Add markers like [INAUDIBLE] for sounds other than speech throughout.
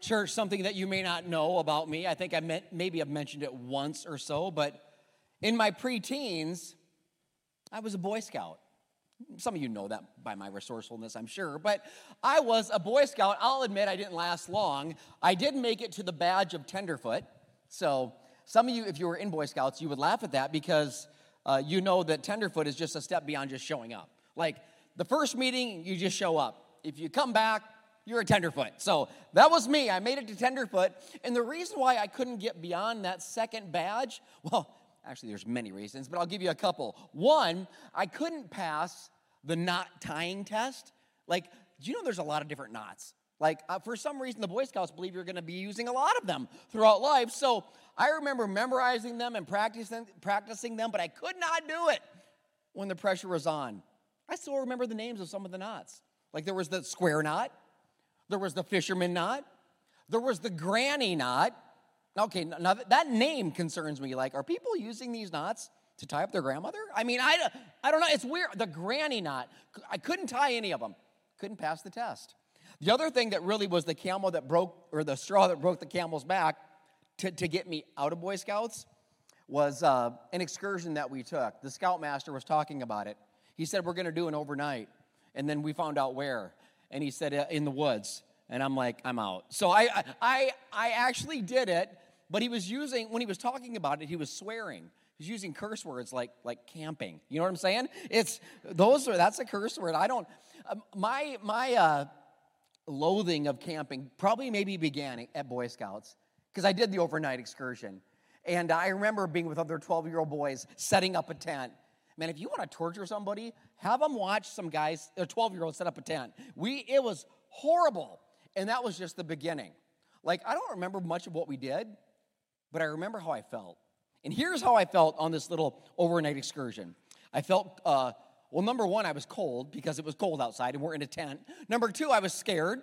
Church, something that you may not know about me. I think I meant, maybe I've mentioned it once or so, but in my preteens, I was a Boy Scout. Some of you know that by my resourcefulness, I'm sure, but I was a Boy Scout. I'll admit I didn't last long. I did make it to the badge of Tenderfoot. So, some of you, if you were in Boy Scouts, you would laugh at that because uh, you know that Tenderfoot is just a step beyond just showing up. Like the first meeting, you just show up. If you come back, you're a tenderfoot. So that was me. I made it to tenderfoot. And the reason why I couldn't get beyond that second badge, [LAUGHS] well, actually, there's many reasons, but I'll give you a couple. One, I couldn't pass the knot tying test. Like, do you know there's a lot of different knots? Like, uh, for some reason, the Boy Scouts believe you're going to be using a lot of them throughout life. So I remember memorizing them and practicing, practicing them, but I could not do it when the pressure was on. I still remember the names of some of the knots. Like, there was the square knot, there was the fisherman knot. There was the granny knot. Okay, now that name concerns me. Like, are people using these knots to tie up their grandmother? I mean, I, I don't know. It's weird. The granny knot. I couldn't tie any of them. Couldn't pass the test. The other thing that really was the camel that broke, or the straw that broke the camel's back to, to get me out of Boy Scouts was uh, an excursion that we took. The scoutmaster was talking about it. He said, We're going to do an overnight. And then we found out where and he said, uh, in the woods. And I'm like, I'm out. So I, I, I actually did it, but he was using, when he was talking about it, he was swearing. He's using curse words like, like camping. You know what I'm saying? It's, those are, that's a curse word. I don't, uh, my, my uh, loathing of camping probably maybe began at Boy Scouts because I did the overnight excursion. And I remember being with other 12 year old boys setting up a tent Man, if you want to torture somebody, have them watch some guys, a 12 year old, set up a tent. We, it was horrible. And that was just the beginning. Like, I don't remember much of what we did, but I remember how I felt. And here's how I felt on this little overnight excursion. I felt, uh, well, number one, I was cold because it was cold outside and we're in a tent. Number two, I was scared,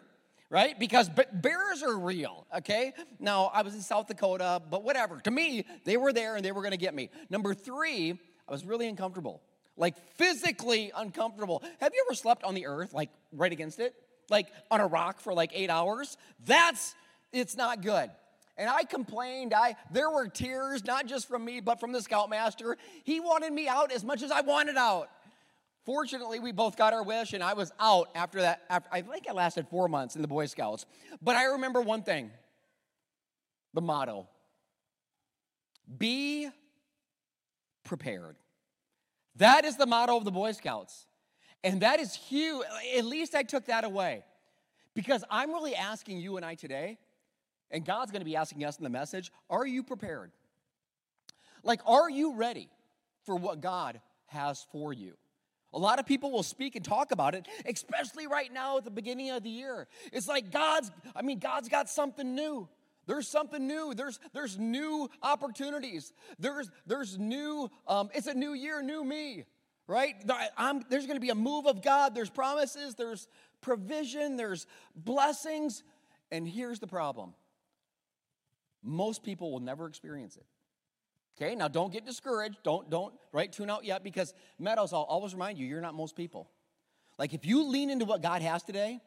right? Because bears are real, okay? Now, I was in South Dakota, but whatever. To me, they were there and they were gonna get me. Number three, I was really uncomfortable, like physically uncomfortable. Have you ever slept on the earth, like right against it? Like on a rock for like eight hours? That's, it's not good. And I complained. I there were tears, not just from me, but from the scoutmaster. He wanted me out as much as I wanted out. Fortunately, we both got our wish, and I was out after that. After, I think I lasted four months in the Boy Scouts. But I remember one thing the motto be prepared. That is the motto of the Boy Scouts. And that is huge. At least I took that away. Because I'm really asking you and I today, and God's going to be asking us in the message are you prepared? Like, are you ready for what God has for you? A lot of people will speak and talk about it, especially right now at the beginning of the year. It's like God's, I mean, God's got something new. There's something new. There's, there's new opportunities. There's, there's new, um, it's a new year, new me, right? I'm, there's going to be a move of God. There's promises, there's provision, there's blessings. And here's the problem most people will never experience it. Okay, now don't get discouraged. Don't, don't, right, tune out yet because Meadows, I'll always remind you, you're not most people. Like if you lean into what God has today,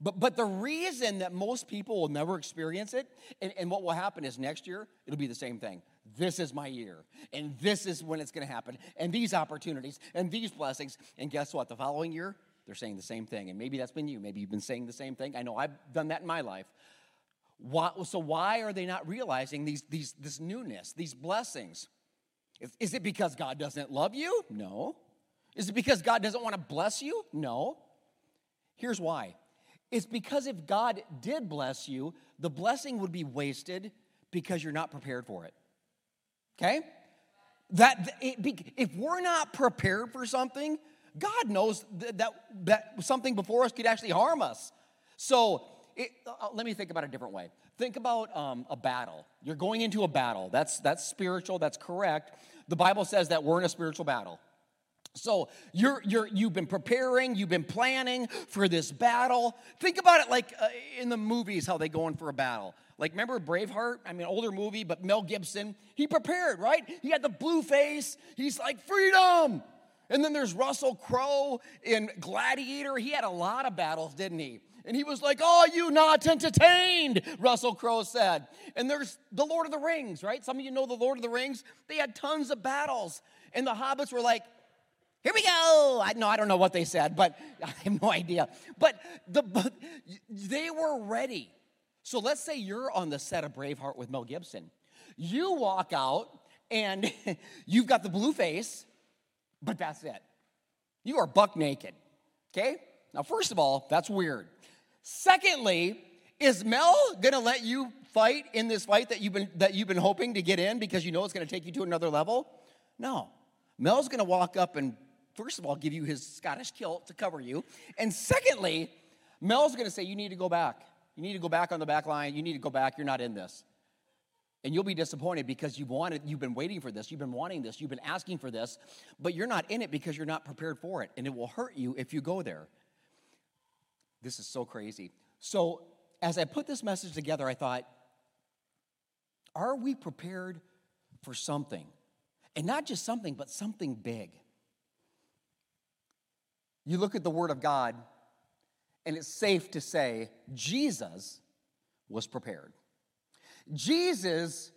but, but the reason that most people will never experience it, and, and what will happen is next year, it'll be the same thing. This is my year, and this is when it's to happen, and these opportunities, and these blessings. And guess what? The following year, they're saying the same thing. And maybe that's been you. Maybe you've been saying the same thing. I know I've done that in my life. Why, so why are they not realizing these, these, this newness, these blessings? Is, is it because God doesn't love you? No. Is it because God doesn't want to bless you? No. Here's why it's because if God did bless you, the blessing would be wasted because you're not prepared for it. Okay? That it, if we're not prepared for something, God knows that, that, that something before us could actually harm us. So it, uh, let me think about it a different way. Think about um, a battle. You're going into a battle. That's that's spiritual. That's correct. The Bible says that we're in a spiritual battle. So you're, you're, you've been preparing, you've been planning for this battle. Think about it like uh, in the movies, how they go in for a battle. Like, remember Braveheart? I mean, older movie, but Mel Gibson, he prepared, right? He had the blue face. He's like, freedom. And then there's Russell Crowe in Gladiator. He had a lot of battles, didn't he? And he was like, Oh, you not entertained, Russell Crowe said. And there's the Lord of the Rings, right? Some of you know the Lord of the Rings. They had tons of battles. And the hobbits were like, here we go. I, no, I don't know what they said, but [LAUGHS] I have no idea. But, the, but they were ready. So let's say you're on the set of Braveheart with Mel Gibson. You walk out and [LAUGHS] you've got the blue face, but that's it. You are buck naked. Okay? Now, first of all, that's weird. Secondly, is Mel gonna let you fight in this fight that you've been that you've been hoping to get in because you know it's gonna take you to another level? No. Mel's gonna walk up and first of all give you his Scottish kilt to cover you. And secondly, Mel's gonna say, You need to go back. You need to go back on the back line. You need to go back. You're not in this. And you'll be disappointed because you've wanted, you've been waiting for this, you've been wanting this, you've been asking for this, but you're not in it because you're not prepared for it. And it will hurt you if you go there. This is so crazy. So, as I put this message together, I thought, are we prepared for something? And not just something, but something big. You look at the Word of God, and it's safe to say Jesus was prepared. Jesus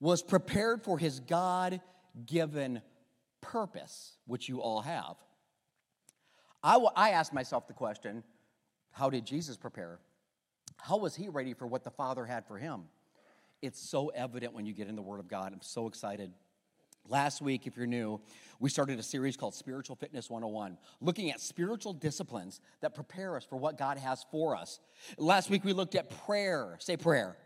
was prepared for his God given purpose, which you all have. I, w- I asked myself the question how did Jesus prepare? How was he ready for what the Father had for him? It's so evident when you get in the Word of God. I'm so excited. Last week, if you're new, we started a series called Spiritual Fitness 101, looking at spiritual disciplines that prepare us for what God has for us. Last week, we looked at prayer. Say prayer.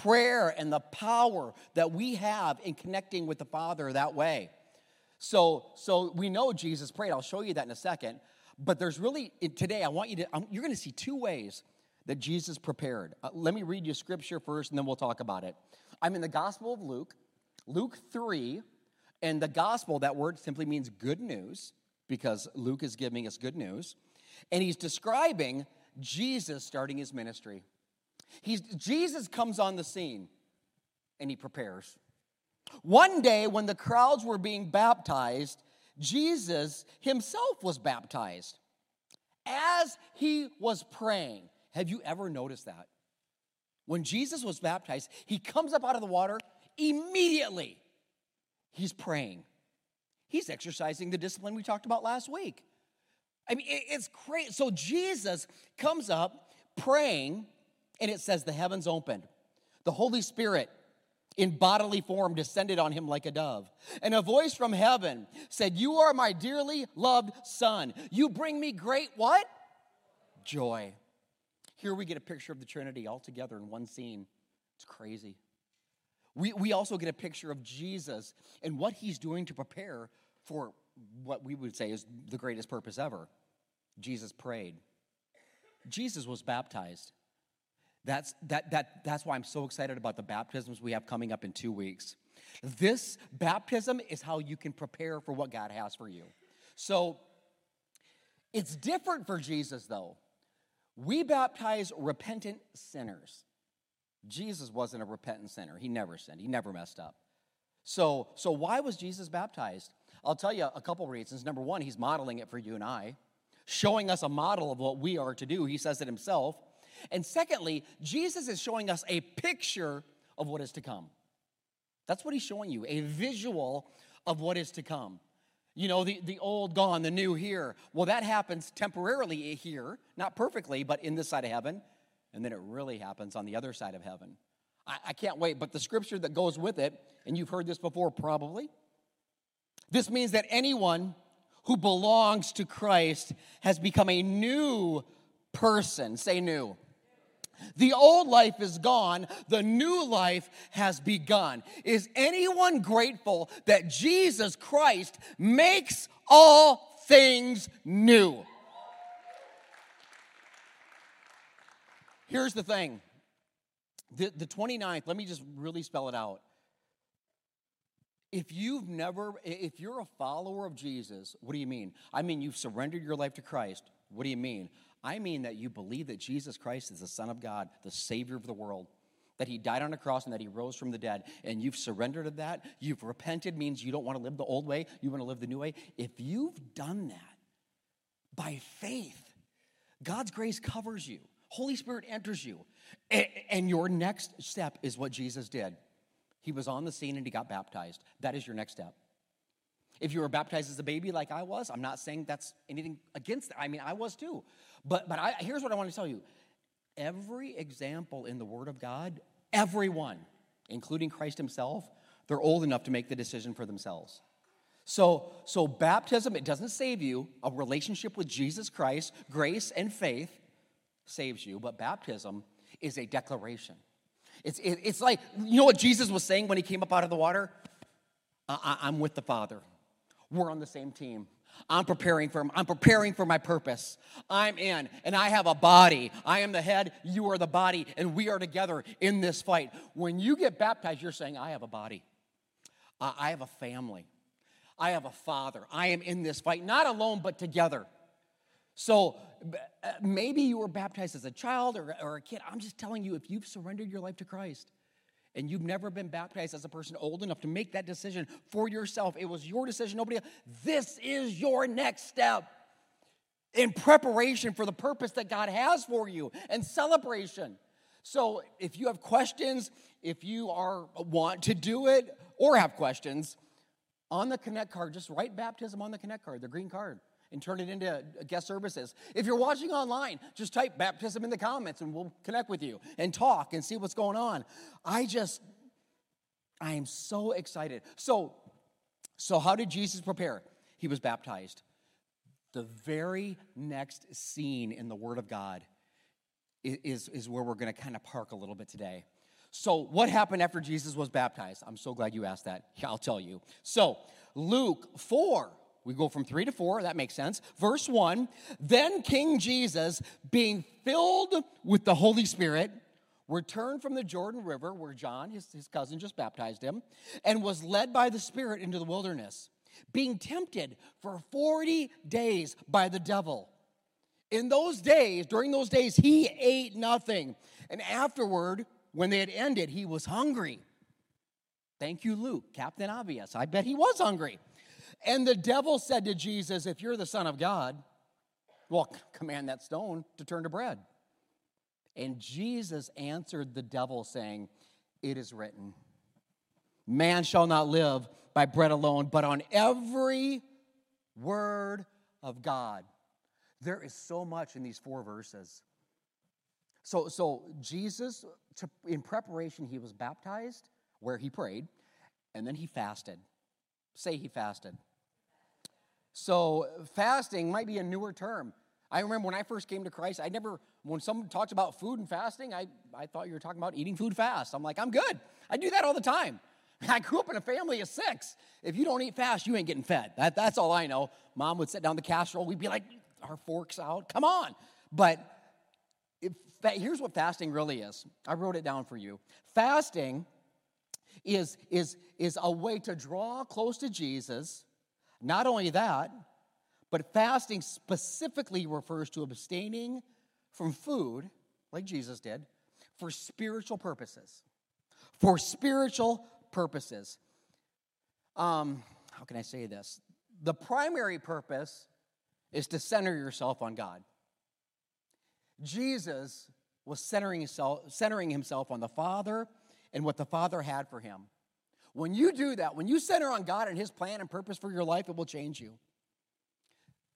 Prayer and the power that we have in connecting with the Father that way. So, so we know Jesus prayed. I'll show you that in a second. But there's really, today, I want you to, you're going to see two ways that Jesus prepared. Uh, let me read you scripture first, and then we'll talk about it. I'm in the Gospel of Luke, Luke 3, and the gospel, that word simply means good news, because Luke is giving us good news. And he's describing Jesus starting his ministry. He's, Jesus comes on the scene and he prepares. One day, when the crowds were being baptized, Jesus himself was baptized. As he was praying, have you ever noticed that? When Jesus was baptized, he comes up out of the water immediately. He's praying. He's exercising the discipline we talked about last week. I mean, it's great. So Jesus comes up praying, and it says the heavens opened. The Holy Spirit in bodily form descended on him like a dove. And a voice from heaven said, You are my dearly loved son. You bring me great what? Joy. Here we get a picture of the Trinity all together in one scene. It's crazy. We, we also get a picture of Jesus and what he's doing to prepare for what we would say is the greatest purpose ever. Jesus prayed. Jesus was baptized. That's, that, that, that's why I'm so excited about the baptisms we have coming up in two weeks. This baptism is how you can prepare for what God has for you. So it's different for Jesus, though. We baptize repentant sinners. Jesus wasn't a repentant sinner. He never sinned. He never messed up. So, so why was Jesus baptized? I'll tell you a couple reasons. Number one, he's modeling it for you and I, showing us a model of what we are to do. He says it himself. And secondly, Jesus is showing us a picture of what is to come. That's what he's showing you, a visual of what is to come. You know, the, the old gone, the new here. Well, that happens temporarily here, not perfectly, but in this side of heaven and then it really happens on the other side of heaven. I, I can't wait, but the scripture that goes with it, and you've heard this before probably, this means that anyone who belongs to Christ has become a new person. Say new. The old life is gone, the new life has begun. Is anyone grateful that Jesus Christ makes all things new? Here's the thing the, the 29th, let me just really spell it out. If you've never, if you're a follower of Jesus, what do you mean? I mean, you've surrendered your life to Christ. What do you mean? I mean that you believe that Jesus Christ is the Son of God, the Savior of the world, that He died on a cross and that He rose from the dead, and you've surrendered to that. You've repented, means you don't want to live the old way, you want to live the new way. If you've done that by faith, God's grace covers you. Holy Spirit enters you. And your next step is what Jesus did. He was on the scene and he got baptized. That is your next step. If you were baptized as a baby like I was, I'm not saying that's anything against that. I mean, I was too. But but I, here's what I want to tell you. Every example in the Word of God, everyone, including Christ Himself, they're old enough to make the decision for themselves. So, so baptism, it doesn't save you. A relationship with Jesus Christ, grace and faith saves you, but baptism is a declaration. It's, it, it's like, you know what Jesus was saying when he came up out of the water? Uh, I, I'm with the Father. We're on the same team. I'm preparing for I'm preparing for my purpose. I'm in and I have a body. I am the head, you are the body and we are together in this fight. When you get baptized you're saying I have a body. I have a family. I have a father. I am in this fight not alone but together. So uh, maybe you were baptized as a child or, or a kid. I'm just telling you if you've surrendered your life to Christ, and you've never been baptized as a person old enough to make that decision for yourself, it was your decision, nobody else. This is your next step in preparation for the purpose that God has for you and celebration. So if you have questions, if you are want to do it or have questions, on the connect card, just write baptism on the connect card, the green card and turn it into guest services. If you're watching online, just type baptism in the comments and we'll connect with you and talk and see what's going on. I just, I am so excited. So, so how did Jesus prepare? He was baptized. The very next scene in the Word of God is, is where we're going to kind of park a little bit today. So, what happened after Jesus was baptized? I'm so glad you asked that. I'll tell you. So, Luke 4, we go from three to four, that makes sense. Verse one Then King Jesus, being filled with the Holy Spirit, returned from the Jordan River, where John, his, his cousin, just baptized him, and was led by the Spirit into the wilderness, being tempted for 40 days by the devil. In those days, during those days, he ate nothing. And afterward, when they had ended, he was hungry. Thank you, Luke, Captain Obvious. I bet he was hungry. And the devil said to Jesus, If you're the Son of God, well, command that stone to turn to bread. And Jesus answered the devil, saying, It is written, Man shall not live by bread alone, but on every word of God. There is so much in these four verses. So, so Jesus, to, in preparation, he was baptized, where he prayed, and then he fasted. Say he fasted. So, fasting might be a newer term. I remember when I first came to Christ, I never, when someone talked about food and fasting, I, I thought you were talking about eating food fast. I'm like, I'm good. I do that all the time. [LAUGHS] I grew up in a family of six. If you don't eat fast, you ain't getting fed. That, that's all I know. Mom would set down the casserole. We'd be like, our forks out. Come on. But if, here's what fasting really is. I wrote it down for you. Fasting is, is, is a way to draw close to Jesus not only that, but fasting specifically refers to abstaining from food, like Jesus did, for spiritual purposes. For spiritual purposes. Um, how can I say this? The primary purpose is to center yourself on God. Jesus was centering himself, centering himself on the Father and what the Father had for him. When you do that, when you center on God and His plan and purpose for your life, it will change you.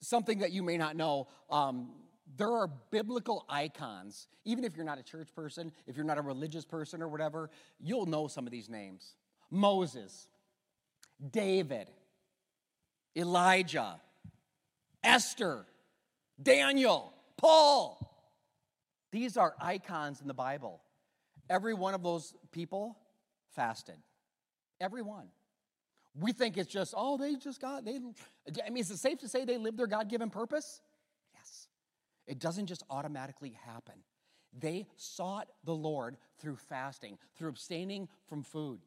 Something that you may not know um, there are biblical icons. Even if you're not a church person, if you're not a religious person or whatever, you'll know some of these names Moses, David, Elijah, Esther, Daniel, Paul. These are icons in the Bible. Every one of those people fasted. Everyone. We think it's just, oh, they just got, they, I mean, is it safe to say they lived their God given purpose? Yes. It doesn't just automatically happen. They sought the Lord through fasting, through abstaining from food.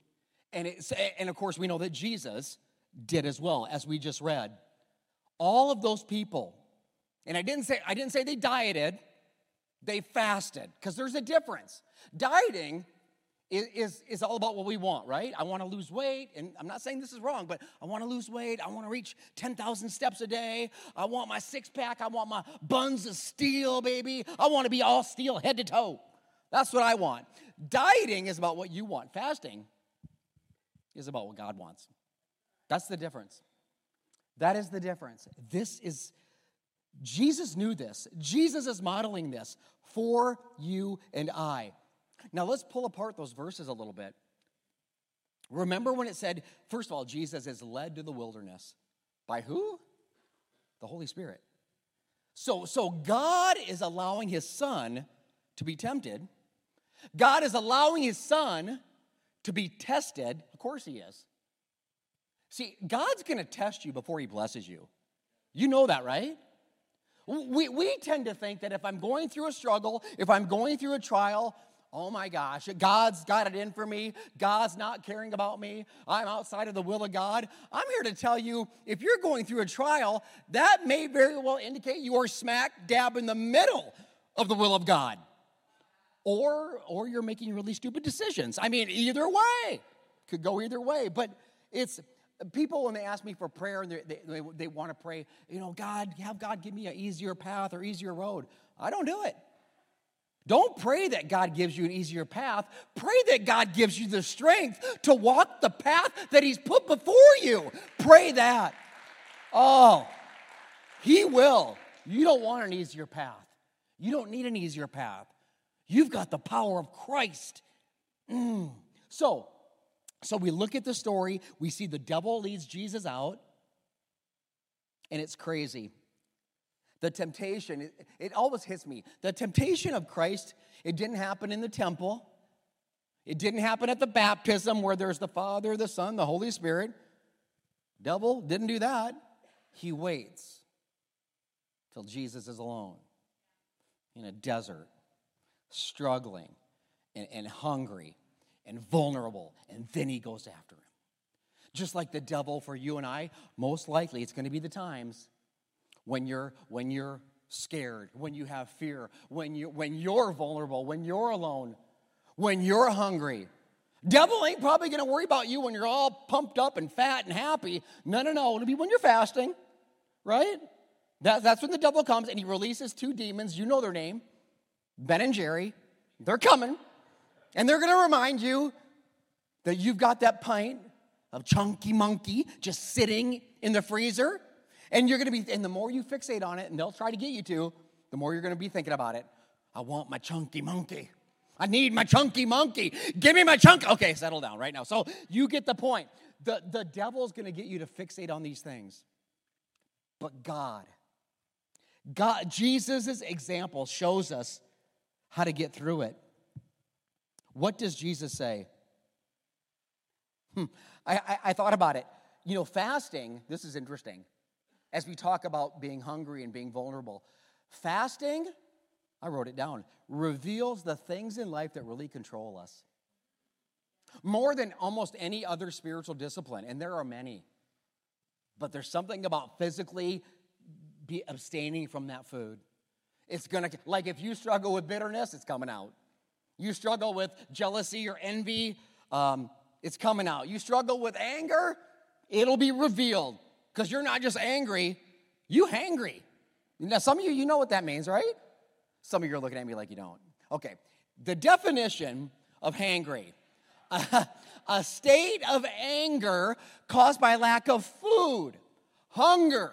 And, it's, and of course, we know that Jesus did as well, as we just read. All of those people, and I didn't say, I didn't say they dieted, they fasted, because there's a difference. Dieting is, is all about what we want, right? I want to lose weight, and I'm not saying this is wrong, but I want to lose weight. I want to reach 10,000 steps a day. I want my six pack. I want my buns of steel, baby. I want to be all steel, head to toe. That's what I want. Dieting is about what you want, fasting is about what God wants. That's the difference. That is the difference. This is, Jesus knew this. Jesus is modeling this for you and I. Now let's pull apart those verses a little bit. Remember when it said, first of all, Jesus is led to the wilderness. By who? The Holy Spirit. So, so God is allowing his son to be tempted. God is allowing his son to be tested. Of course he is. See, God's to test you before he blesses you. You know that, right? We, we tend to think that if I'm going through a struggle, if I'm going through a trial, oh my gosh, God's got it in for me. God's not caring about me. I'm outside of the will of God. I'm here to tell you if you're going through a trial, that may very well indicate you are smack dab in the middle of the will of God. Or, or you're making really stupid decisions. I mean, either way, could go either way. But it's people when they ask me for prayer and they, they, they want to pray, you know, God, have God give me an easier path or easier road. I don't do it. Don't pray that God gives you an easier path. Pray that God gives you the strength to walk the path that He's put before you. Pray that. Oh, He will. You don't want an easier path. You don't need an easier path. You've got the power of Christ. Mm. So, so we look at the story, we see the devil leads Jesus out, and it's crazy. The temptation, it, it always hits me. The temptation of Christ, it didn't happen in the temple. It didn't happen at the baptism where there's the Father, the Son, the Holy Spirit. Devil didn't do that. He waits till Jesus is alone in a desert, struggling and, and hungry and vulnerable, and then he goes after him. Just like the devil for you and I, most likely it's going to be the times when you're when you're scared, when you have fear, when you when you're vulnerable, when you're alone, when you're hungry. Devil ain't probably going to worry about you when you're all pumped up and fat and happy. No, no, no. It'll be when you're fasting, right? That, that's when the devil comes and he releases two demons. You know their name Ben and Jerry. They're coming. And they're going to remind you that you've got that pint of chunky monkey just sitting in the freezer and you're going to be, and the more you fixate on it, and they'll try to get you to, the more you're going to be thinking about it. I want my chunky monkey. I need my chunky monkey. Give me my chunk. Okay, settle down right now. So you get the point. The, the devil's going to get you to fixate on these things. But God, God, Jesus' example shows us how to get through it. What does Jesus say? Hmm. I, I, I thought about it. You know, fasting, this is interesting as we talk about being hungry and being vulnerable. Fasting, I wrote it down, reveals the things in life that really control us. More than almost any other spiritual discipline, and there are many. But there's something about physically be abstaining from that food. It's gonna, like if you struggle with bitterness, it's coming out. You struggle with jealousy or envy, um, it's coming out. You struggle with anger, it'll be revealed because you're not just angry, you hangry. Now, some of you, you know what that means, right? Some of you are looking at me like you don't. Okay, the definition of hangry [LAUGHS] a state of anger caused by lack of food, hunger,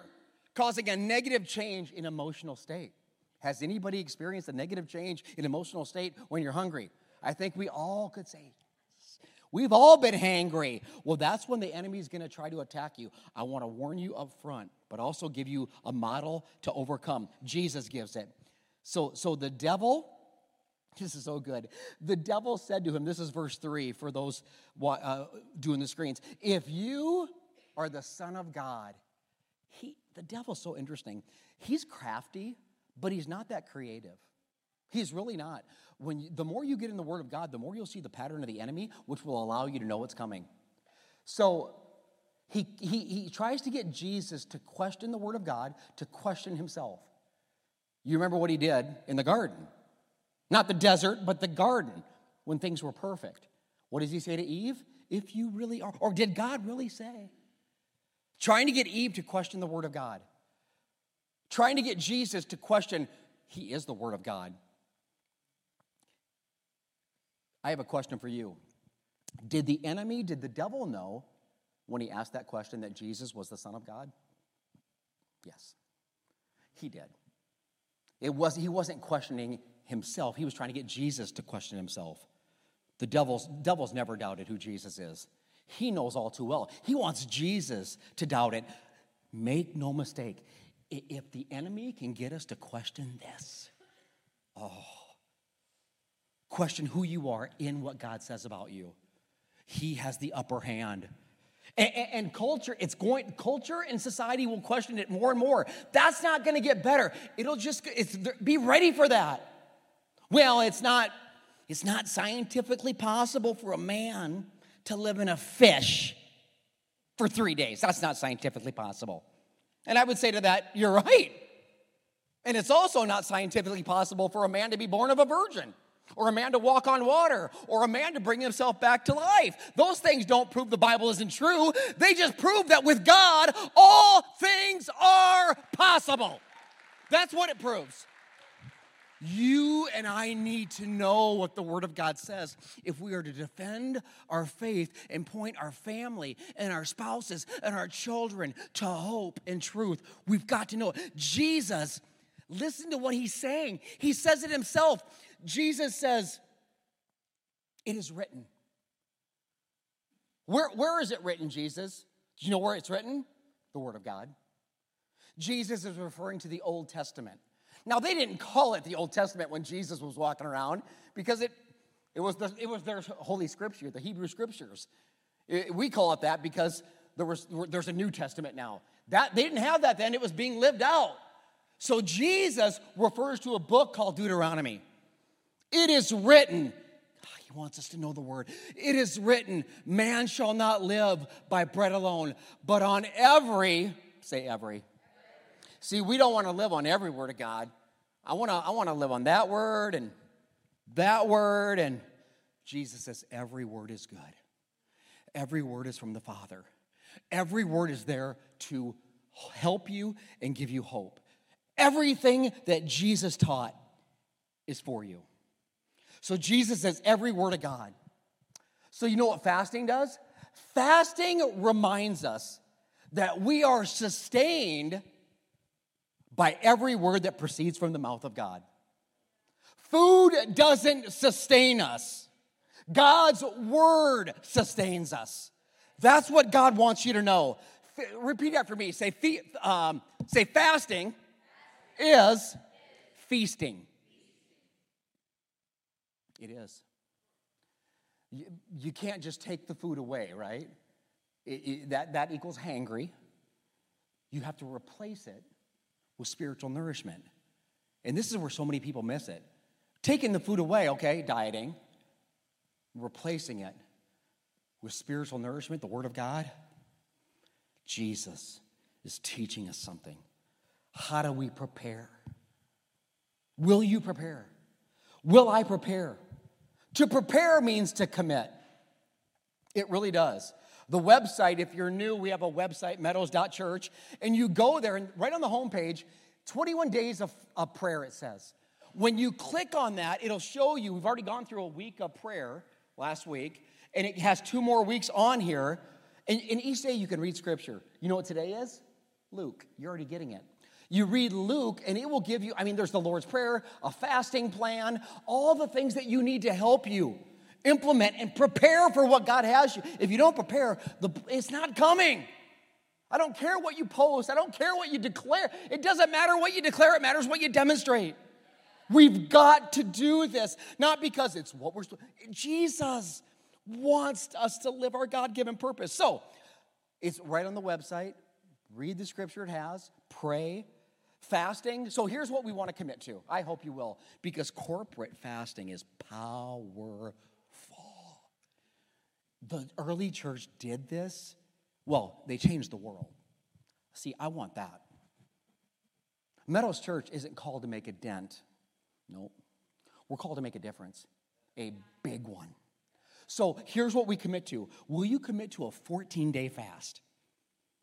causing a negative change in emotional state. Has anybody experienced a negative change in emotional state when you're hungry? I think we all could say We've all been hangry. Well, that's when the enemy is going to try to attack you. I want to warn you up front, but also give you a model to overcome. Jesus gives it. So, so the devil, [LAUGHS] this is so good. The devil said to him, this is verse three for those uh, doing the screens. If you are the Son of God, he, the devil's so interesting. He's crafty, but he's not that creative. He's really not. When you, the more you get in the Word of God, the more you'll see the pattern of the enemy, which will allow you to know what's coming. So he, he, he tries to get Jesus to question the Word of God, to question himself. You remember what he did in the garden. Not the desert, but the garden when things were perfect. What does he say to Eve? If you really are. Or did God really say? Trying to get Eve to question the Word of God. Trying to get Jesus to question, He is the Word of God. I have a question for you. Did the enemy, did the devil know when he asked that question that Jesus was the Son of God? Yes, he did. It was, he wasn't questioning himself, he was trying to get Jesus to question himself. The devil's, devil's never doubted who Jesus is. He knows all too well. He wants Jesus to doubt it. Make no mistake, if the enemy can get us to question this, oh, question who you are in what God says about you, he has the upper hand. And, and, culture, it's going, culture and society will question it more and more. That's not to get better. It'll just, it's, be ready for that. Well, it's not, it's not scientifically possible for a man to live in a fish for three days. That's not scientifically possible. And I would say to that, you're right. And it's also not scientifically possible for a man to be born of a virgin, or a man to walk on water, or a man to bring himself back to life. Those things don't prove the Bible isn't true. They just prove that with God, all things are possible. That's what it proves. You and I need to know what the Word of God says if we are to defend our faith and point our family and our spouses and our children to hope and truth. We've got to know. it. Jesus, listen to what he's saying. He says it himself. Jesus says, It is written. Where, where is it written, Jesus? Do you know where it's written? The Word of God. Jesus is referring to the Old Testament. Now, they didn't call it the Old Testament when Jesus was walking around because it, it, was, the, it was their Holy Scripture, the Hebrew Scriptures. It, we call it that because there was, there's a New Testament now. That, they didn't have that then, it was being lived out. So Jesus refers to a book called Deuteronomy. It is written, he wants us to know the word. It is written, man shall not live by bread alone, but on every, say every. See, we don't want to live on every word of God. I want to I want to live on that word and that word and Jesus says every word is good. Every word is from the Father. Every word is there to help you and give you hope. Everything that Jesus taught is for you. So Jesus says every word of God. So you know what fasting does? Fasting reminds us that we are sustained by every word that proceeds from the mouth of God. Food doesn't sustain us, God's word sustains us. That's what God wants you to know. F- repeat after me. Say, fe- um, say fasting is feasting. It is. You, you can't just take the food away, right? It, it, that, that equals hangry. You have to replace it with spiritual nourishment. And this is where so many people miss it. Taking the food away, okay, dieting, replacing it with spiritual nourishment, the Word of God. Jesus is teaching us something. How do we prepare? Will you prepare? Will I prepare? To prepare means to commit. It really does. The website, if you're new, we have a website, meadows.church, and you go there, and right on the homepage, 21 days of, of prayer, it says. When you click on that, it'll show you, we've already gone through a week of prayer last week, and it has two more weeks on here. And, and each day you can read scripture. You know what today is? Luke. You're already getting it. You read Luke, and it will give you, I mean, there's the Lord's Prayer, a fasting plan, all the things that you need to help you implement and prepare for what God has you. If you don't prepare, the, it's not coming. I don't care what you post, I don't care what you declare. It doesn't matter what you declare, it matters what you demonstrate. We've got to do this, not because it's what we're Jesus wants us to live our God given purpose. So it's right on the website. Read the scripture it has, pray, fasting. So here's what we want to commit to. I hope you will, because corporate fasting is powerful. The early church did this. Well, they changed the world. See, I want that. Meadows Church isn't called to make a dent. Nope. We're called to make a difference, a big one. So here's what we commit to Will you commit to a 14 day fast?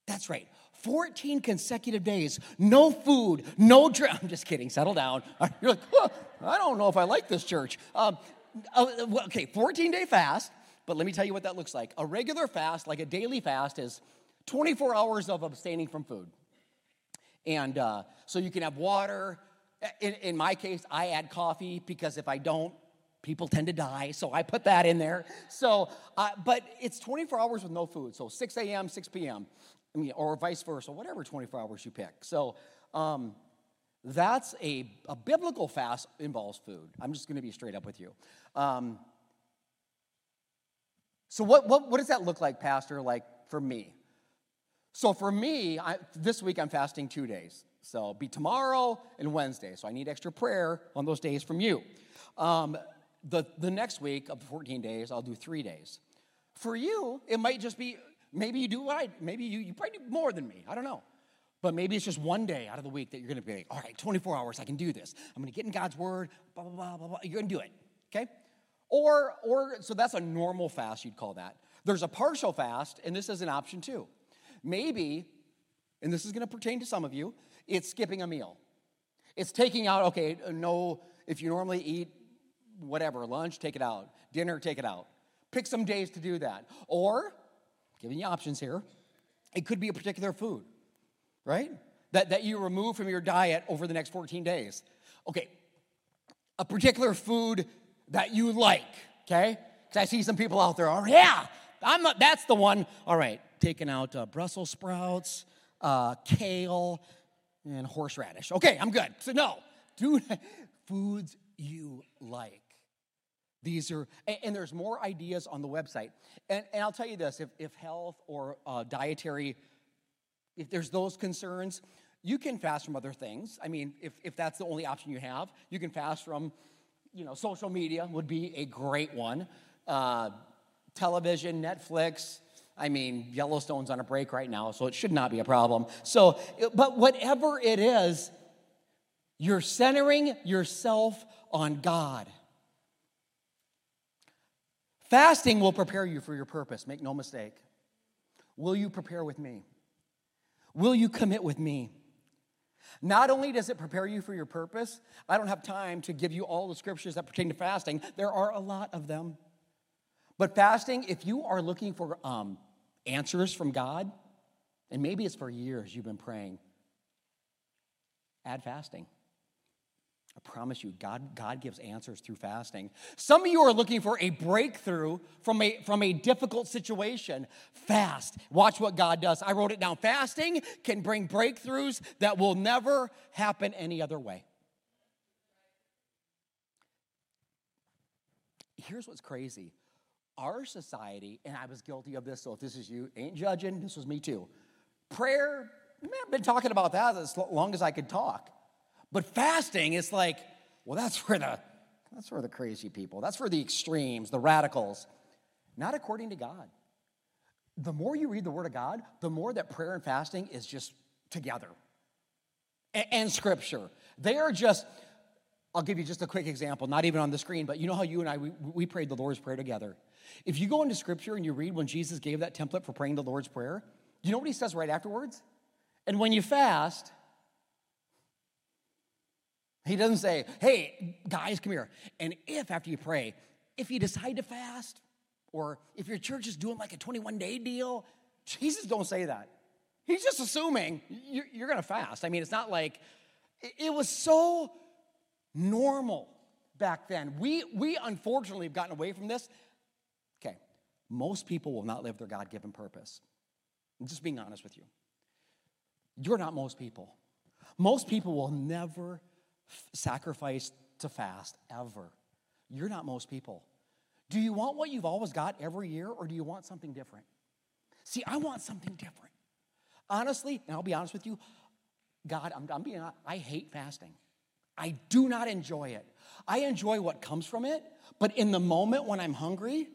That's right. 14 consecutive days, no food, no drink. [LAUGHS] I'm just kidding, settle down. [LAUGHS] You're like, oh, I don't know if I like this church. Um, uh, okay, 14 day fast, but let me tell you what that looks like. A regular fast, like a daily fast, is 24 hours of abstaining from food. And uh, so you can have water. In, in my case, I add coffee because if I don't, people tend to die. So I put that in there. So, uh, but it's 24 hours with no food. So 6 a.m., 6 p.m. I mean, or vice versa, whatever 24 hours you pick. So um, that's a, a biblical fast involves food. I'm just going to be straight up with you. Um, so what, what, what does that look like, Pastor, like for me? So for me, I, this week I'm fasting two days. So be tomorrow and Wednesday. So I need extra prayer on those days from you. Um, the, the next week of 14 days, I'll do three days. For you, it might just be Maybe you do what I, maybe you, you probably do more than me. I don't know. But maybe it's just one day out of the week that you're going to be like, all right, 24 hours, I can do this. I'm going to get in God's word, blah, blah, blah, blah, blah. You're going to do it, okay? Or, or, so that's a normal fast, you'd call that. There's a partial fast, and this is an option too. Maybe, and this is going to pertain to some of you, it's skipping a meal. It's taking out, okay, no, if you normally eat whatever, lunch, take it out. Dinner, take it out. Pick some days to do that. Or giving you options here. It could be a particular food, right? That, that you remove from your diet over the next 14 days. Okay, a particular food that you like, okay? Because I see some people out there, oh, yeah, I'm not, that's the one. All right, taking out uh, Brussels sprouts, uh, kale, and horseradish. Okay, I'm good. So, no, do [LAUGHS] foods you like. These are, and, there's more ideas on the website. And, and I'll tell you this if, if health or uh, dietary, if there's those concerns, you can fast from other things. I mean, if, if that's the only option you have, you can fast from, you know, social media would be a great one. Uh, television, Netflix. I mean, Yellowstone's on a break right now, so it should not be a problem. So, but whatever it is, you're centering yourself on God. Fasting will prepare you for your purpose, make no mistake. Will you prepare with me? Will you commit with me? Not only does it prepare you for your purpose, I don't have time to give you all the scriptures that pertain to fasting. There are a lot of them. But fasting, if you are looking for um, answers from God, and maybe it's for years you've been praying, add fasting. I promise you, God, God gives answers through fasting. Some of you are looking for a breakthrough from a, from a difficult situation. Fast. Watch what God does. I wrote it down. Fasting can bring breakthroughs that will never happen any other way. Here's what's crazy our society, and I was guilty of this, so if this is you, ain't judging, this was me too. Prayer, I've been talking about that as long as I could talk. But fasting is like, well, that's for the that's for the crazy people. That's for the extremes, the radicals. Not according to God. The more you read the Word of God, the more that prayer and fasting is just together. And, and scripture. They are just, I'll give you just a quick example, not even on the screen, but you know how you and I, we, we prayed the Lord's Prayer together. If you go into scripture and you read when Jesus gave that template for praying the Lord's Prayer, do you know what he says right afterwards? And when you fast, he doesn't say, hey, guys, come here. And if after you pray, if you decide to fast, or if your church is doing like a 21 day deal, Jesus don't say that. He's just assuming you're, you're to fast. I mean, it's not like it was so normal back then. We, we unfortunately have gotten away from this. Okay, most people will not live their God given purpose. I'm just being honest with you. You're not most people. Most people will never sacrifice to fast ever. You're not most people. Do you want what you've always got every year, or do you want something different? See, I want something different. Honestly, and I'll be honest with you, God, I'm, I'm being I hate fasting. I do not enjoy it. I enjoy what comes from it, but in the moment when I'm hungry,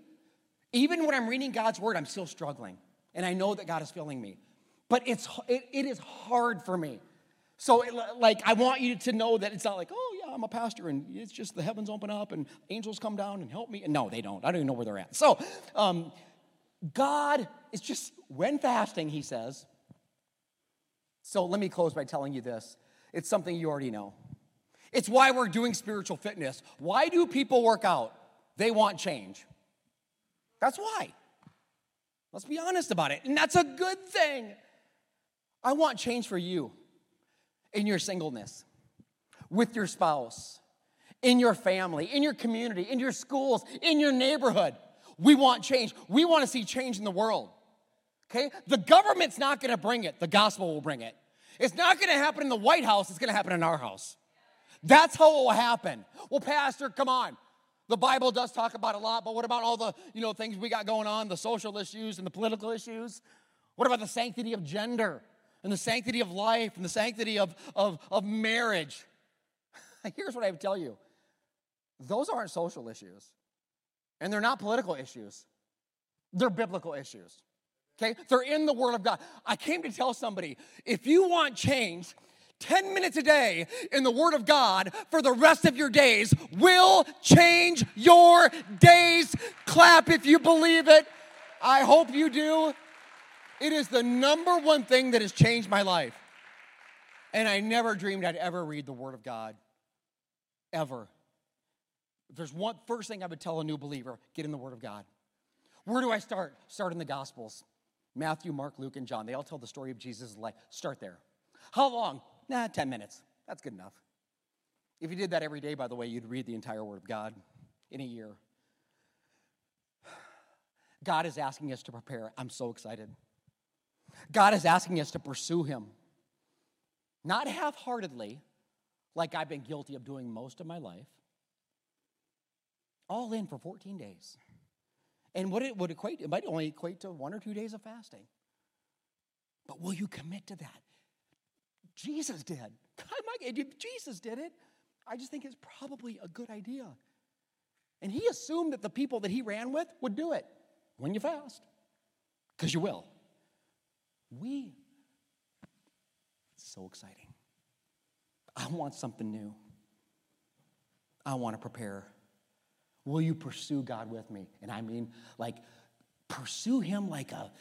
even when I'm reading God's word, I'm still struggling. And I know that God is filling me. But it's, it, it is hard for me. So, like, I want you to know that it's not like, oh, yeah, I'm a pastor and it's just the heavens open up and angels come down and help me. No, they don't. I don't even know where they're at. So, um, God is just, when fasting, he says. So, let me close by telling you this it's something you already know. It's why we're doing spiritual fitness. Why do people work out? They want change. That's why. Let's be honest about it. And that's a good thing. I want change for you in your singleness, with your spouse, in your family, in your community, in your schools, in your neighborhood. We want change. We want to see change in the world. Okay? The government's not going to bring it, the gospel will bring it. It's not going to happen in the White House, it's going to happen in our house. That's how it will happen. Well, Pastor, come on. The Bible does talk about a lot, but what about all the, you know, things we got going on, the social issues and the political issues? What about the sanctity of gender and the sanctity of life and the sanctity of, of, of marriage? [LAUGHS] Here's what I would tell you. Those aren't social issues. And they're not political issues. They're biblical issues. Okay? They're in the Word of God. I came to tell somebody if you want change, 10 minutes a day in the Word of God for the rest of your days will change your days. Clap if you believe it. I hope you do. It is the number one thing that has changed my life. And I never dreamed I'd ever read the Word of God. Ever. If there's one first thing I would tell a new believer, get in the Word of God. Where do I start? Start in the Gospels. Matthew, Mark, Luke, and John. They all tell the story of Jesus' life. Start there. How long? Nah, 10 minutes. That's good enough. If you did that every day, by the way, you'd read the entire Word of God in a year. [SIGHS] God is asking us to prepare. I'm so excited. God is asking us to pursue Him, not half heartedly, like I've been guilty of doing most of my life, all in for 14 days. And what it would equate, it might only equate to one or two days of fasting. But will you commit to that? Jesus did. Jesus did it. I just think it's probably a good idea. And he assumed that the people that he ran with would do it when you fast, because you will. We, It's so exciting. I want something new. I want to prepare. Will you pursue God with me? And I mean, like, pursue Him like a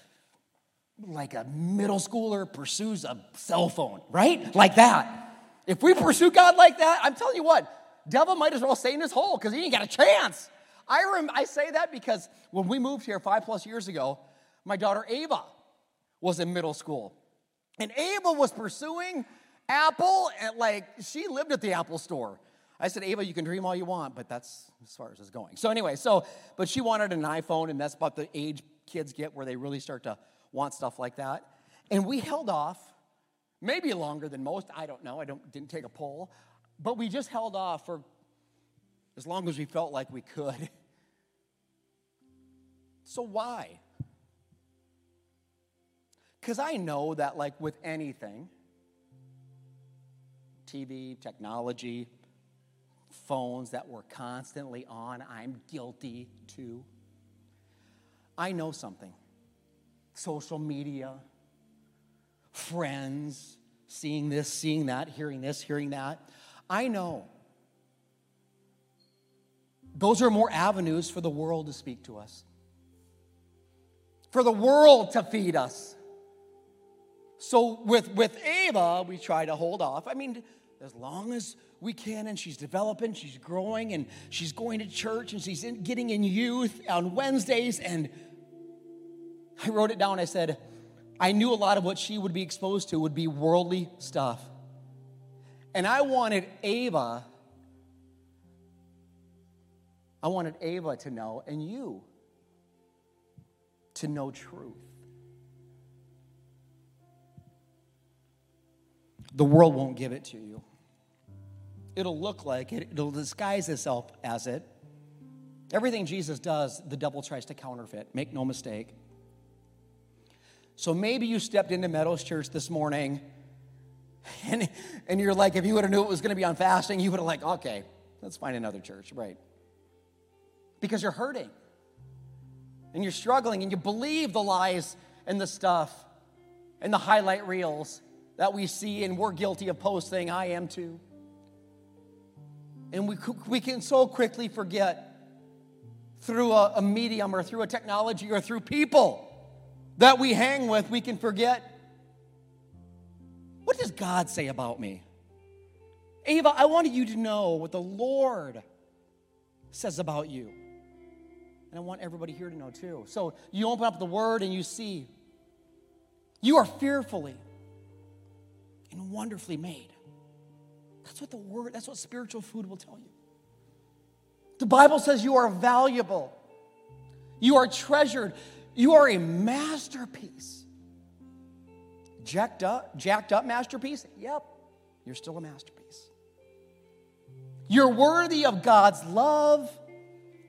like a middle schooler pursues a cell phone, right? Like that. If we pursue God like that, I'm telling you what, devil might as well stay in his hole because he ain't got a chance. I, rem- I say that because when we moved here five plus years ago, my daughter Ava was in middle school. And Ava was pursuing Apple, and like she lived at the Apple store. I said, Ava, you can dream all you want, but that's as far as it's going. So, anyway, so, but she wanted an iPhone, and that's about the age kids get where they really start to want stuff like that. And we held off, maybe longer than most. I don't know. I don't, didn't take a poll. But we just held off for as long as we felt like we could. [LAUGHS] So why? Because I know that, like with anything, TV, technology, phones that were constantly on, I'm guilty too. I know something social media, friends, seeing this, seeing that, hearing this, hearing that. I know those are more avenues for the world to speak to us, for the world to feed us. So with, with Ava, we try to hold off. I mean, as long as we can, and she's developing, she's growing, and she's going to church, and she's in, getting in youth on Wednesdays, and I wrote it down. I said, I knew a lot of what she would be exposed to would be worldly stuff. And I wanted Ava, I wanted Ava to know, and you to know truth. The world won't give it to you. It'll look like it, it'll disguise itself as it. Everything Jesus does, the devil tries to counterfeit. Make no mistake. So maybe you stepped into Meadows Church this morning [LAUGHS] and, and you're like, if you would have knew it was going to be on fasting, you would have like, okay, let's find another church, right? Because you're hurting and you're struggling and you believe the lies and the stuff and the highlight reels that we see, and we're guilty of posting. I am too. And we, we can so quickly forget through a, a medium or through a technology or through people that we hang with, we can forget what does God say about me? Ava, I wanted you to know what the Lord says about you. And I want everybody here to know too. So you open up the word and you see you are fearfully and wonderfully made. That's what the word, that's what spiritual food will tell you. The Bible says you are valuable, you are treasured, you are a masterpiece. Jacked up, jacked up masterpiece? Yep, you're still a masterpiece. You're worthy of God's love,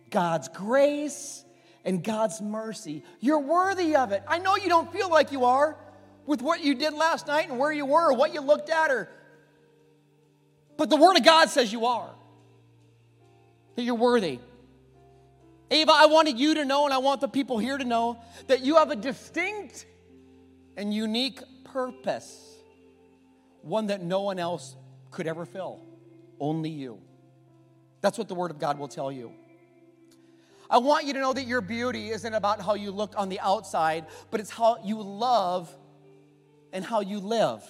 God's grace, and God's mercy. You're worthy of it. I know you don't feel like you are with what you did last night and where you were or what you looked at or but the word of God says you are. That you're worthy. Ava, I wanted you to know and I want the people here to know that you have a distinct and unique purpose. One that no one else could ever fill. Only you. That's what the word of God will tell you. I want you to know that your beauty isn't about how you look on the outside, but it's how you love and how you live.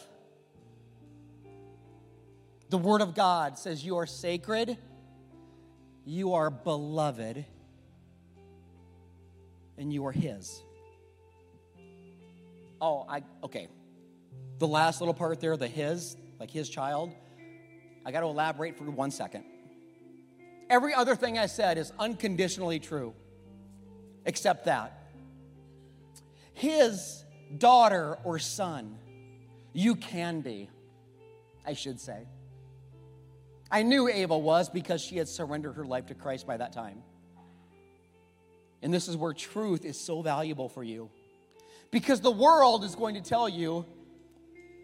The Word of God says you are sacred, you are beloved, and you are His. Oh, I, okay. The last little part there, the His, like His child, I got to elaborate for one second. Every other thing I said is unconditionally true, except that. His daughter or son, you can be, I should say. I knew Ava was because she had surrendered her life to Christ by that time. And this is where truth is so valuable for you. Because the world is going to tell you,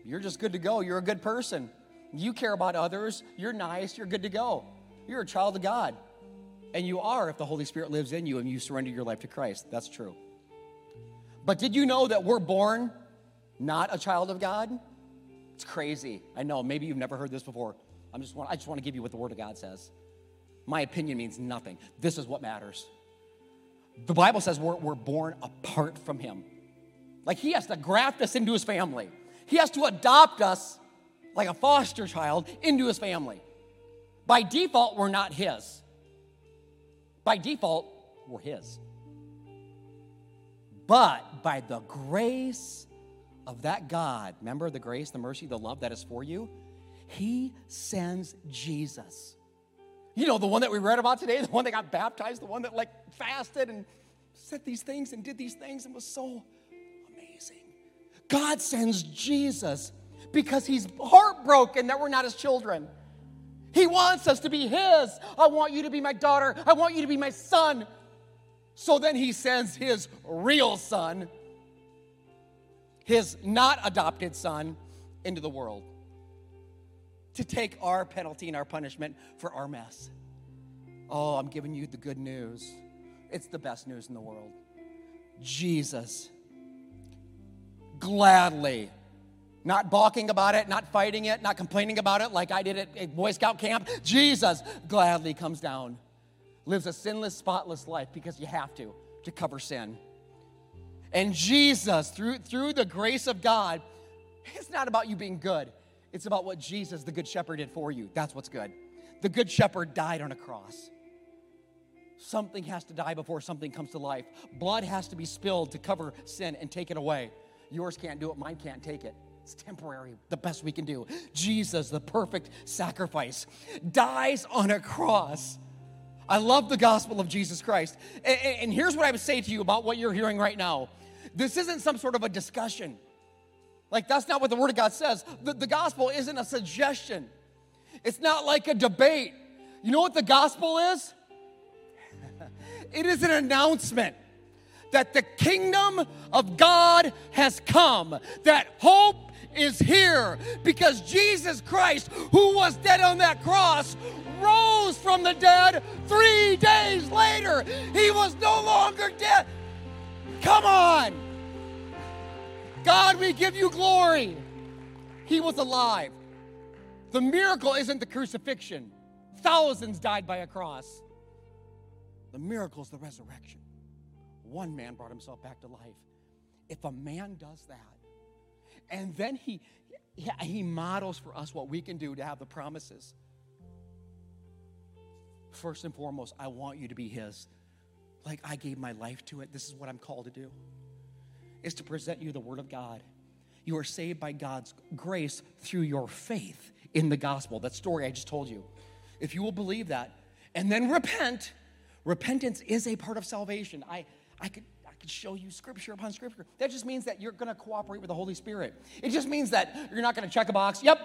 you're just good to go. You're a good person. You care about others. You're nice. You're good to go. You're a child of God. And you are if the Holy Spirit lives in you and you surrender your life to Christ. That's true. But did you know that we're born not a child of God? It's crazy. I know. Maybe you've never heard this before. I'm just want, I just want to give you what the Word of God says. My opinion means nothing. This is what matters. The Bible says we're, we're born apart from Him. Like He has to graft us into His family, He has to adopt us like a foster child into His family. By default, we're not His. By default, we're His. But by the grace of that God, remember the grace, the mercy, the love that is for you? He sends Jesus. You know, the one that we read about today, the one that got baptized, the one that like fasted and said these things and did these things and was so amazing. God sends Jesus because he's heartbroken that we're not his children. He wants us to be his. I want you to be my daughter. I want you to be my son. So then he sends his real son, his not adopted son, into the world to take our penalty and our punishment for our mess. Oh, I'm giving you the good news. It's the best news in the world. Jesus gladly, not balking about it, not fighting it, not complaining about it like I did at Boy Scout camp. Jesus gladly comes down, lives a sinless, spotless life because you have to, to cover sin. And Jesus, through, through the grace of God, it's not about you being good. It's about what Jesus, the Good Shepherd, did for you. That's what's good. The Good Shepherd died on a cross. Something has to die before something comes to life. Blood has to be spilled to cover sin and take it away. Yours can't do it, mine can't take it. It's temporary, the best we can do. Jesus, the perfect sacrifice, dies on a cross. I love the gospel of Jesus Christ. And, here's what I would say to you about what you're hearing right now this isn't some sort of a discussion. Like, that's not what the Word of God says. The, the gospel isn't a suggestion, it's not like a debate. You know what the gospel is? [LAUGHS] it is an announcement that the kingdom of God has come, that hope is here because Jesus Christ, who was dead on that cross, rose from the dead three days later. He was no longer dead. Come on. God, we give you glory. He was alive. The miracle isn't the crucifixion, thousands died by a cross. The miracle is the resurrection. One man brought himself back to life. If a man does that, and then he, he models for us what we can do to have the promises. First and foremost, I want you to be his. Like I gave my life to it. This is what I'm called to do. Is to present you the word of God. You are saved by God's grace through your faith in the gospel. That story I just told you. If you will believe that and then repent, repentance is a part of salvation. I I could I could show you scripture upon scripture. That just means that you're going to cooperate with the Holy Spirit. It just means that you're not going to check a box. Yep,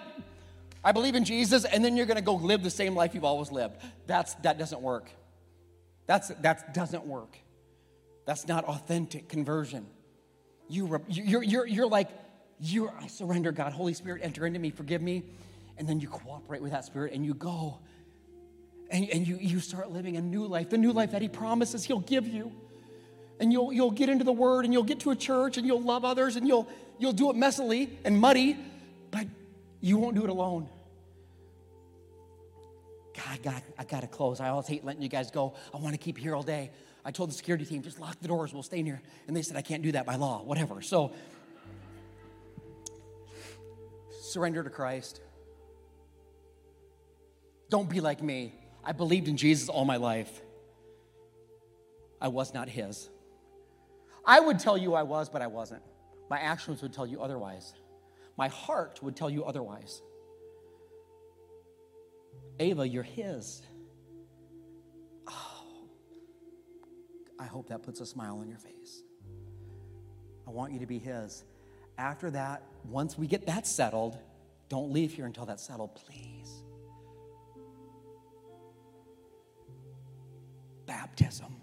I believe in Jesus, and then you're going to go live the same life you've always lived. That's that doesn't work. That's that doesn't work. That's not authentic conversion. You you're you're you're like you I surrender God, Holy Spirit, enter into me, forgive me, and then you cooperate with that Spirit and you go. And, and you, you start living a new life, the new life that He promises He'll give you and you'll, you'll get into the word and you'll get to a church and you'll love others and you'll, you'll do it messily and muddy, you won't do it alone. God, God, I got to close. I always hate letting you guys go. I want to keep you here all day. I told the security team, just lock the doors. We'll stay in here. And they said, I can't do that by law, whatever. So, surrender to Christ. Don't be like me. I believed in Jesus all my life. I was not his. I would tell you I was, but I wasn't. My actions would tell you otherwise. My heart would tell you otherwise. Ava, you're his. Oh, I hope that puts a smile on your face. I want you to be his. After that, once we get that settled, don't leave here until that's settled, please. Baptism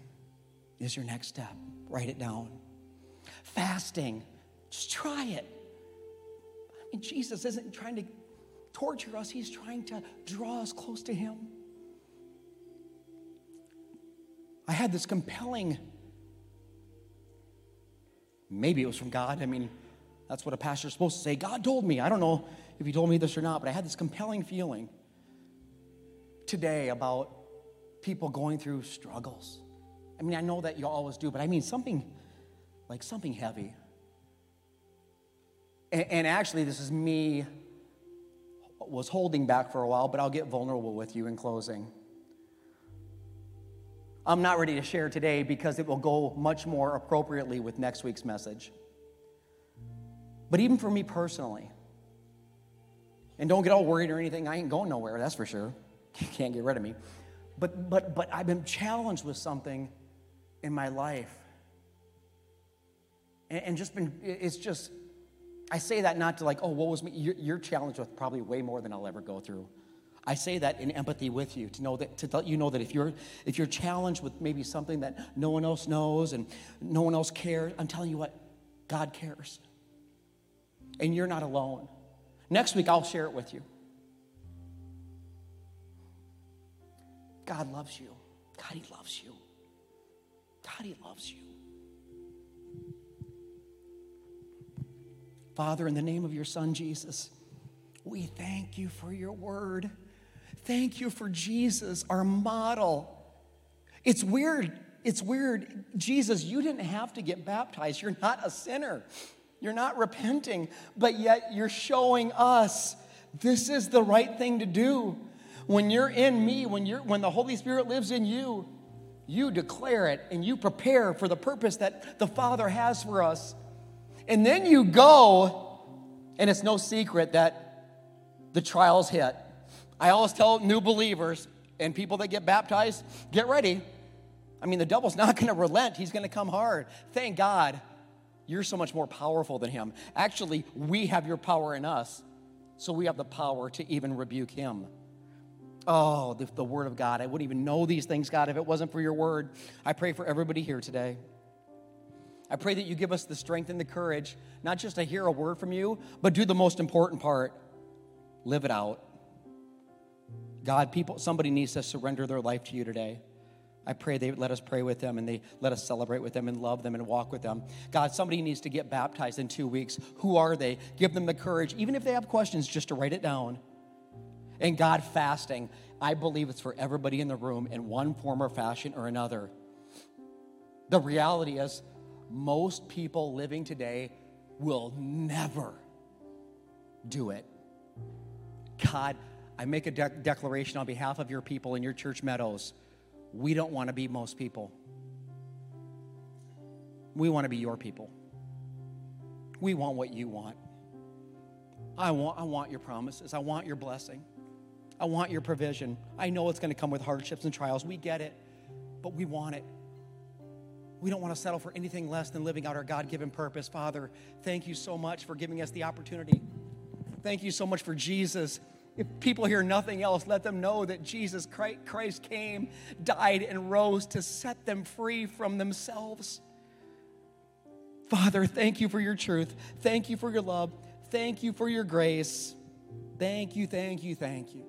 is your next step. Write it down. Fasting, just try it. Mean, Jesus isn't trying to torture us, He's trying to draw us close to Him. I had this compelling, maybe it was from God. I mean, that's what a pastor's supposed to say. God told me. I don't know if he told me this or not, but I had this compelling feeling today about people going through struggles. I mean, I know that you always do, but I mean something like something heavy. And, and actually, this is me was holding back for a while, but I'll get vulnerable with you in closing. I'm not ready to share today because it will go much more appropriately with next week's message. But even for me personally, and don't get all worried or anything, I ain't going nowhere, that's for sure. You [LAUGHS] can't get rid of me. But, but, but I've been challenged with something in my life. And, and just been, it's just, I say that not to like, oh, what was me? You're, you're challenged with probably way more than I'll ever go through. I say that in empathy with you to know that to let you know that if you're if you're challenged with maybe something that no one else knows and no one else cares, I'm telling you what, God cares. And you're not alone. Next week I'll share it with you. God loves you. God, He loves you. God, He loves you. Father, in the name of your Son, Jesus, we thank you for your word. Thank you for Jesus, our model. It's weird. It's weird. Jesus, you didn't have to get baptized. You're not a sinner. You're not repenting, but yet you're showing us this is the right thing to do. When you're in me, when you're when the Holy Spirit lives in you, you declare it and you prepare for the purpose that the Father has for us. And then you go, and it's no secret that the trials hit. I always tell new believers and people that get baptized, get ready. I mean, the devil's [LAUGHS] not going to relent, he's going to come hard. Thank God you're so much more powerful than him. Actually, we have your power in us, so we have the power to even rebuke him. Oh, the, the Word of God. I wouldn't even know these things, God, if it wasn't for your Word. I pray for everybody here today. I pray that you give us the strength and the courage, not just to hear a word from you, but do the most important part live it out. God, people, somebody needs to surrender their life to you today. I pray they let us pray with them and they let us celebrate with them and love them and walk with them. God, somebody needs to get baptized in two weeks. Who are they? Give them the courage, even if they have questions, just to write it down. And God, fasting, I believe it's for everybody in the room in one form or fashion or another. The reality is, most people living today will never do it. God, I make a de- declaration on behalf of your people in your church meadows. We don't want to be most people. We want to be your people. We want what you want. I want, I want your promises. I want your blessing. I want your provision. I know it's going to come with hardships and trials. We get it, but we want it. We don't want to settle for anything less than living out our God given purpose. Father, thank you so much for giving us the opportunity. Thank you so much for Jesus. If people hear nothing else, let them know that Jesus Christ came, died, and rose to set them free from themselves. Father, thank you for your truth. Thank you for your love. Thank you for your grace. Thank you, thank you, thank you.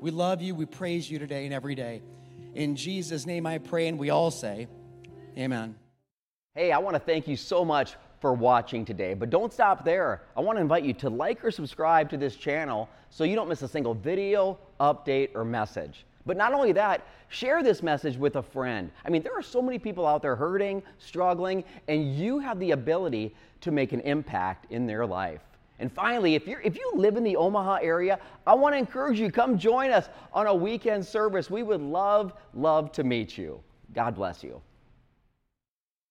We love you. We praise you today and every day. In Jesus' name I pray, and we all say, Amen. Hey, I want to thank you so much for watching today. But don't stop there. I want to invite you to like or subscribe to this channel so you don't miss a single video, update, or message. But not only that, share this message with a friend. I mean, there are so many people out there hurting, struggling, and you have the ability to make an impact in their life. And finally, if, you're, if you live in the Omaha area, I want to encourage you, come join us on a weekend service. We would love, love to meet you. God bless you.